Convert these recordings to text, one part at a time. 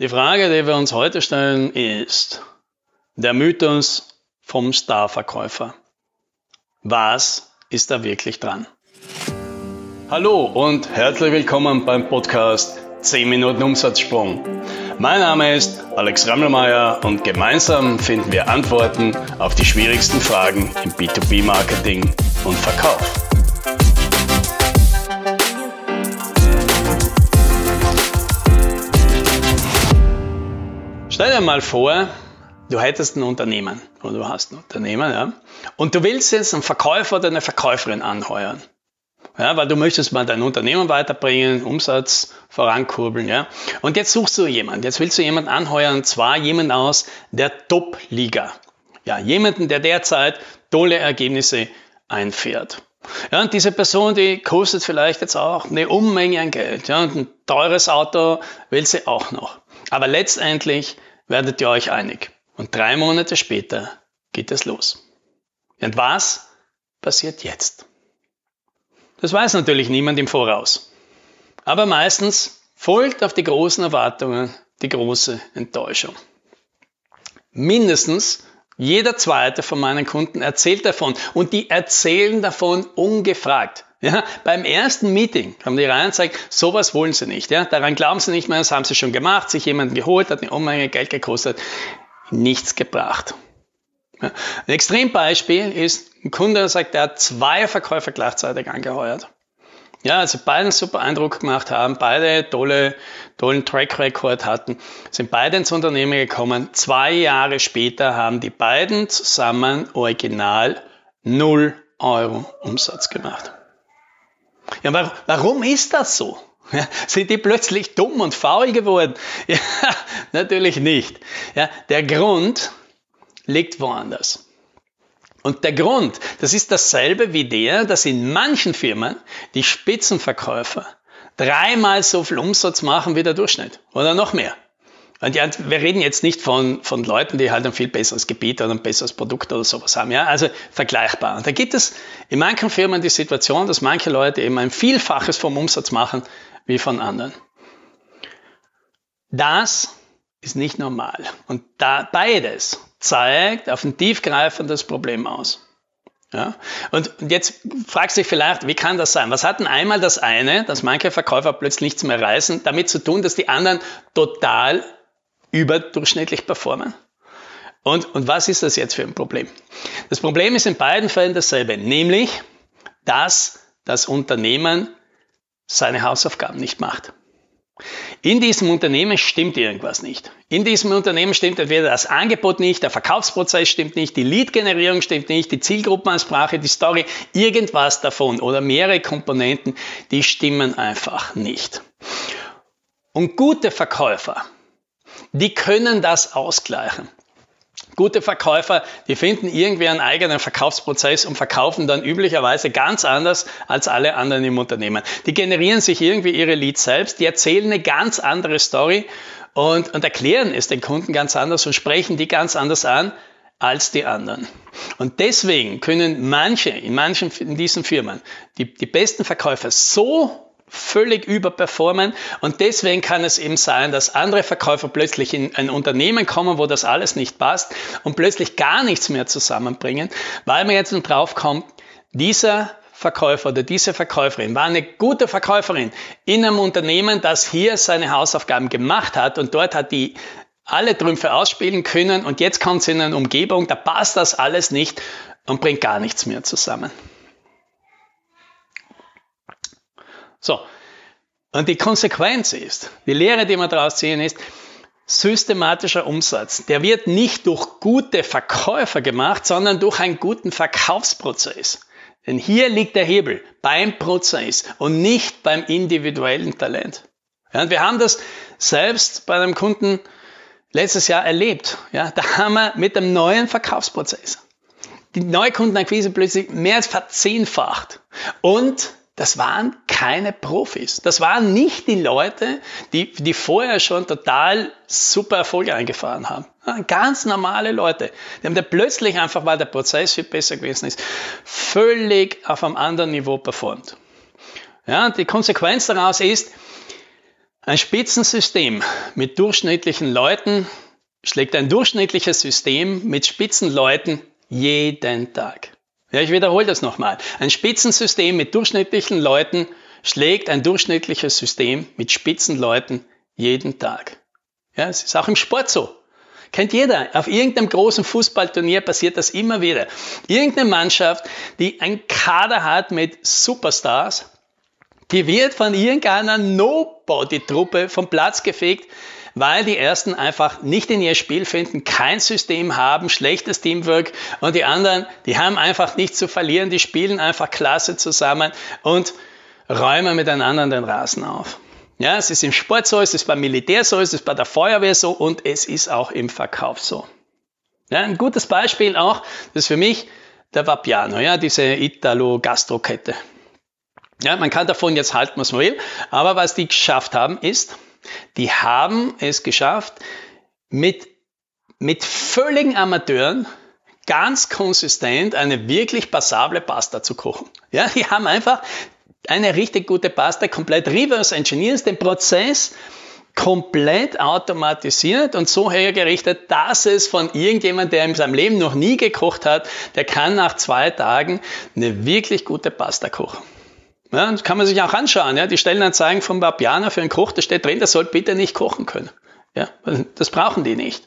Die Frage, die wir uns heute stellen, ist der Mythos vom Starverkäufer. Was ist da wirklich dran? Hallo und herzlich willkommen beim Podcast 10 Minuten Umsatzsprung. Mein Name ist Alex Rammelmeier und gemeinsam finden wir Antworten auf die schwierigsten Fragen im B2B-Marketing und Verkauf. Stell dir mal vor, du hättest ein Unternehmen oder du hast ein Unternehmen, ja, und du willst jetzt einen Verkäufer oder eine Verkäuferin anheuern. Ja, weil du möchtest mal dein Unternehmen weiterbringen, Umsatz vorankurbeln, ja. Und jetzt suchst du jemanden, jetzt willst du jemanden anheuern, und zwar jemanden aus der Top-Liga. Ja, jemanden, der derzeit tolle Ergebnisse einfährt. Ja, und diese Person, die kostet vielleicht jetzt auch eine Unmenge an Geld. Ja, und ein teures Auto will sie auch noch. Aber letztendlich werdet ihr euch einig. Und drei Monate später geht es los. Und was passiert jetzt? Das weiß natürlich niemand im Voraus. Aber meistens folgt auf die großen Erwartungen die große Enttäuschung. Mindestens jeder zweite von meinen Kunden erzählt davon und die erzählen davon ungefragt. Ja, beim ersten Meeting haben die Reihen gezeigt, sowas wollen sie nicht. Ja, daran glauben sie nicht mehr, das haben sie schon gemacht, sich jemanden geholt, hat eine Unmenge Geld gekostet, nichts gebracht. Ja, ein Extrembeispiel ist ein Kunde, der sagt, der hat zwei Verkäufer gleichzeitig angeheuert. Ja, also beide einen super Eindruck gemacht haben, beide tolle, tollen Track Record hatten, sind beide ins Unternehmen gekommen. Zwei Jahre später haben die beiden zusammen original 0 Euro Umsatz gemacht. Ja, warum ist das so? Ja, sind die plötzlich dumm und faul geworden? Ja, natürlich nicht. Ja, der Grund liegt woanders. Und der Grund, das ist dasselbe wie der, dass in manchen Firmen die Spitzenverkäufer dreimal so viel Umsatz machen wie der Durchschnitt oder noch mehr. Und ja, wir reden jetzt nicht von, von Leuten, die halt ein viel besseres Gebiet oder ein besseres Produkt oder sowas haben. Ja, also vergleichbar. Und da gibt es in manchen Firmen die Situation, dass manche Leute eben ein Vielfaches vom Umsatz machen wie von anderen. Das ist nicht normal. Und da beides zeigt auf ein tiefgreifendes Problem aus. Ja? Und jetzt fragst du dich vielleicht, wie kann das sein? Was hat denn einmal das eine, dass manche Verkäufer plötzlich nichts mehr reißen, damit zu tun, dass die anderen total überdurchschnittlich performen. Und, und was ist das jetzt für ein Problem? Das Problem ist in beiden Fällen dasselbe, nämlich, dass das Unternehmen seine Hausaufgaben nicht macht. In diesem Unternehmen stimmt irgendwas nicht. In diesem Unternehmen stimmt entweder das Angebot nicht, der Verkaufsprozess stimmt nicht, die Lead-Generierung stimmt nicht, die Zielgruppenansprache, die Story, irgendwas davon oder mehrere Komponenten, die stimmen einfach nicht. Und gute Verkäufer, die können das ausgleichen. Gute Verkäufer, die finden irgendwie einen eigenen Verkaufsprozess und verkaufen dann üblicherweise ganz anders als alle anderen im Unternehmen. Die generieren sich irgendwie ihre Leads selbst, die erzählen eine ganz andere Story und, und erklären es den Kunden ganz anders und sprechen die ganz anders an als die anderen. Und deswegen können manche, in manchen in diesen Firmen, die, die besten Verkäufer so völlig überperformen. Und deswegen kann es eben sein, dass andere Verkäufer plötzlich in ein Unternehmen kommen, wo das alles nicht passt und plötzlich gar nichts mehr zusammenbringen, weil man jetzt drauf kommt, dieser Verkäufer oder diese Verkäuferin war eine gute Verkäuferin in einem Unternehmen, das hier seine Hausaufgaben gemacht hat und dort hat die alle Trümpfe ausspielen können und jetzt kommt sie in eine Umgebung, da passt das alles nicht und bringt gar nichts mehr zusammen. So. Und die Konsequenz ist, die Lehre, die wir daraus ziehen, ist, systematischer Umsatz, der wird nicht durch gute Verkäufer gemacht, sondern durch einen guten Verkaufsprozess. Denn hier liegt der Hebel beim Prozess und nicht beim individuellen Talent. Ja, und wir haben das selbst bei einem Kunden letztes Jahr erlebt. Ja, da haben wir mit dem neuen Verkaufsprozess die Neukundenakquise plötzlich mehr als verzehnfacht. Und das waren keine Profis. Das waren nicht die Leute, die, die vorher schon total super Erfolge eingefahren haben. Ganz normale Leute. Die haben da plötzlich einfach, weil der Prozess viel besser gewesen ist, völlig auf einem anderen Niveau performt. Ja, die Konsequenz daraus ist, Ein Spitzensystem mit durchschnittlichen Leuten schlägt ein durchschnittliches System mit Spitzenleuten jeden Tag. Ja, ich wiederhole das nochmal. Ein Spitzensystem mit durchschnittlichen Leuten schlägt ein durchschnittliches System mit Spitzenleuten jeden Tag. Ja, es ist auch im Sport so. Kennt jeder. Auf irgendeinem großen Fußballturnier passiert das immer wieder. Irgendeine Mannschaft, die ein Kader hat mit Superstars, die wird von irgendeiner Nobody-Truppe vom Platz gefegt, weil die ersten einfach nicht in ihr Spiel finden, kein System haben, schlechtes Teamwork und die anderen, die haben einfach nichts zu verlieren, die spielen einfach klasse zusammen und räumen miteinander den Rasen auf. Ja, es ist im Sport so, es ist beim Militär so, es ist bei der Feuerwehr so und es ist auch im Verkauf so. Ja, ein gutes Beispiel auch, das ist für mich der Vapiano, ja, diese Italo-Gastro-Kette. Ja, man kann davon jetzt halten, was man will, aber was die geschafft haben, ist, die haben es geschafft, mit, mit völligen Amateuren ganz konsistent eine wirklich passable Pasta zu kochen. Ja, die haben einfach eine richtig gute Pasta komplett reverse engineers, den Prozess komplett automatisiert und so hergerichtet, dass es von irgendjemand, der in seinem Leben noch nie gekocht hat, der kann nach zwei Tagen eine wirklich gute Pasta kochen. Ja, das kann man sich auch anschauen. Ja. Die Stellenanzeigen vom Babianer für einen Koch, da steht drin, der soll bitte nicht kochen können. Ja, das brauchen die nicht.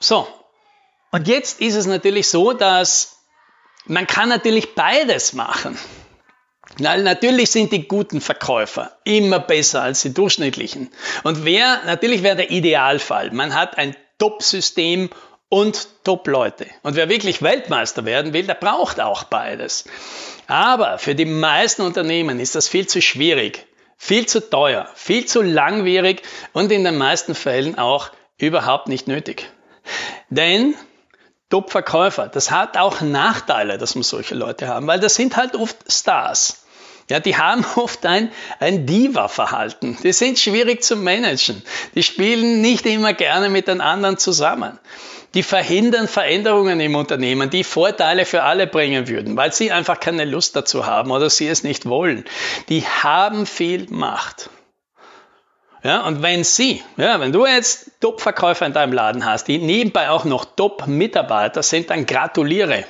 So, und jetzt ist es natürlich so, dass man kann natürlich beides machen. natürlich sind die guten Verkäufer immer besser als die durchschnittlichen. Und wer, natürlich wäre der Idealfall. Man hat ein Top-System und Top-Leute. Und wer wirklich Weltmeister werden will, der braucht auch beides. Aber für die meisten Unternehmen ist das viel zu schwierig, viel zu teuer, viel zu langwierig und in den meisten Fällen auch überhaupt nicht nötig. Denn Top-Verkäufer. Das hat auch Nachteile, dass man solche Leute haben, weil das sind halt oft Stars. Ja, die haben oft ein, ein Diva-Verhalten. Die sind schwierig zu managen. Die spielen nicht immer gerne mit den anderen zusammen. Die verhindern Veränderungen im Unternehmen, die Vorteile für alle bringen würden, weil sie einfach keine Lust dazu haben oder sie es nicht wollen. Die haben viel Macht. Ja, und wenn Sie, ja, wenn du jetzt Top-Verkäufer in deinem Laden hast, die nebenbei auch noch Top-Mitarbeiter sind, dann gratuliere.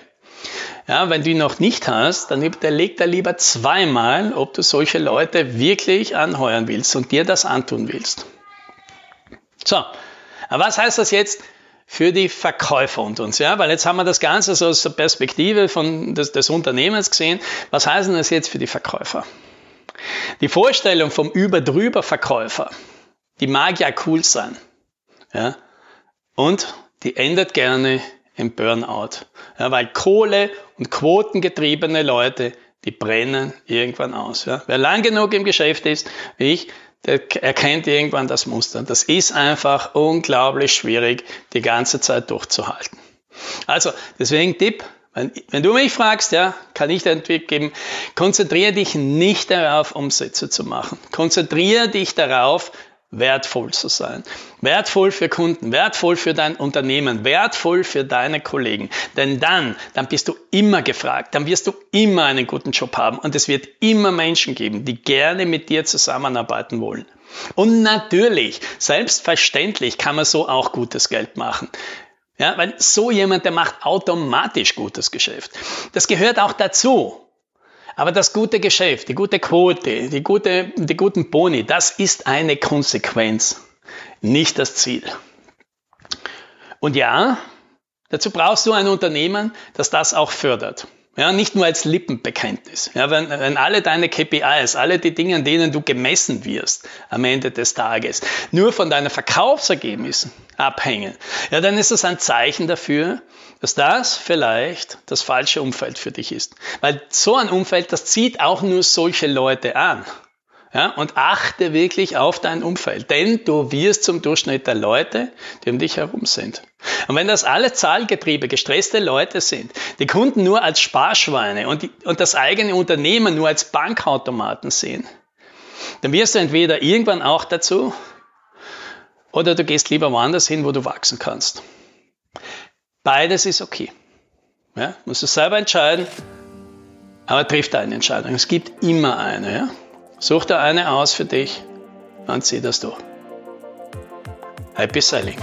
Ja, wenn du ihn noch nicht hast, dann überleg da lieber zweimal, ob du solche Leute wirklich anheuern willst und dir das antun willst. So, aber was heißt das jetzt für die Verkäufer und uns? Ja, weil jetzt haben wir das Ganze so aus der Perspektive von des, des Unternehmens gesehen. Was heißt denn das jetzt für die Verkäufer? Die Vorstellung vom Über-Drüber-Verkäufer, die mag ja cool sein. Ja? Und die endet gerne im Burnout. Ja, weil Kohle und quotengetriebene Leute, die brennen irgendwann aus. Ja? Wer lang genug im Geschäft ist, wie ich, der erkennt irgendwann das Muster. Das ist einfach unglaublich schwierig, die ganze Zeit durchzuhalten. Also, deswegen Tipp, wenn, wenn, du mich fragst, ja, kann ich dir einen Tipp geben, konzentriere dich nicht darauf, Umsätze zu machen. Konzentriere dich darauf, wertvoll zu sein. Wertvoll für Kunden, wertvoll für dein Unternehmen, wertvoll für deine Kollegen. Denn dann, dann bist du immer gefragt, dann wirst du immer einen guten Job haben und es wird immer Menschen geben, die gerne mit dir zusammenarbeiten wollen. Und natürlich, selbstverständlich kann man so auch gutes Geld machen. Ja, weil so jemand, der macht automatisch gutes Geschäft. Das gehört auch dazu. Aber das gute Geschäft, die gute Quote, die, gute, die guten Boni, das ist eine Konsequenz, nicht das Ziel. Und ja, dazu brauchst du ein Unternehmen, das das auch fördert. Ja, nicht nur als Lippenbekenntnis. Ja, wenn, wenn alle deine KPIs, alle die Dinge, an denen du gemessen wirst am Ende des Tages, nur von deinen Verkaufsergebnissen abhängen, ja, dann ist das ein Zeichen dafür, dass das vielleicht das falsche Umfeld für dich ist. Weil so ein Umfeld, das zieht auch nur solche Leute an. Ja, und achte wirklich auf dein Umfeld, denn du wirst zum Durchschnitt der Leute, die um dich herum sind. Und wenn das alle Zahlgetriebe, gestresste Leute sind, die Kunden nur als Sparschweine und, die, und das eigene Unternehmen nur als Bankautomaten sehen, dann wirst du entweder irgendwann auch dazu oder du gehst lieber woanders hin, wo du wachsen kannst. Beides ist okay. Ja, musst du selber entscheiden, aber triff deine Entscheidung. Es gibt immer eine. Ja? Such dir eine aus für dich und zieh das durch. Happy Sailing!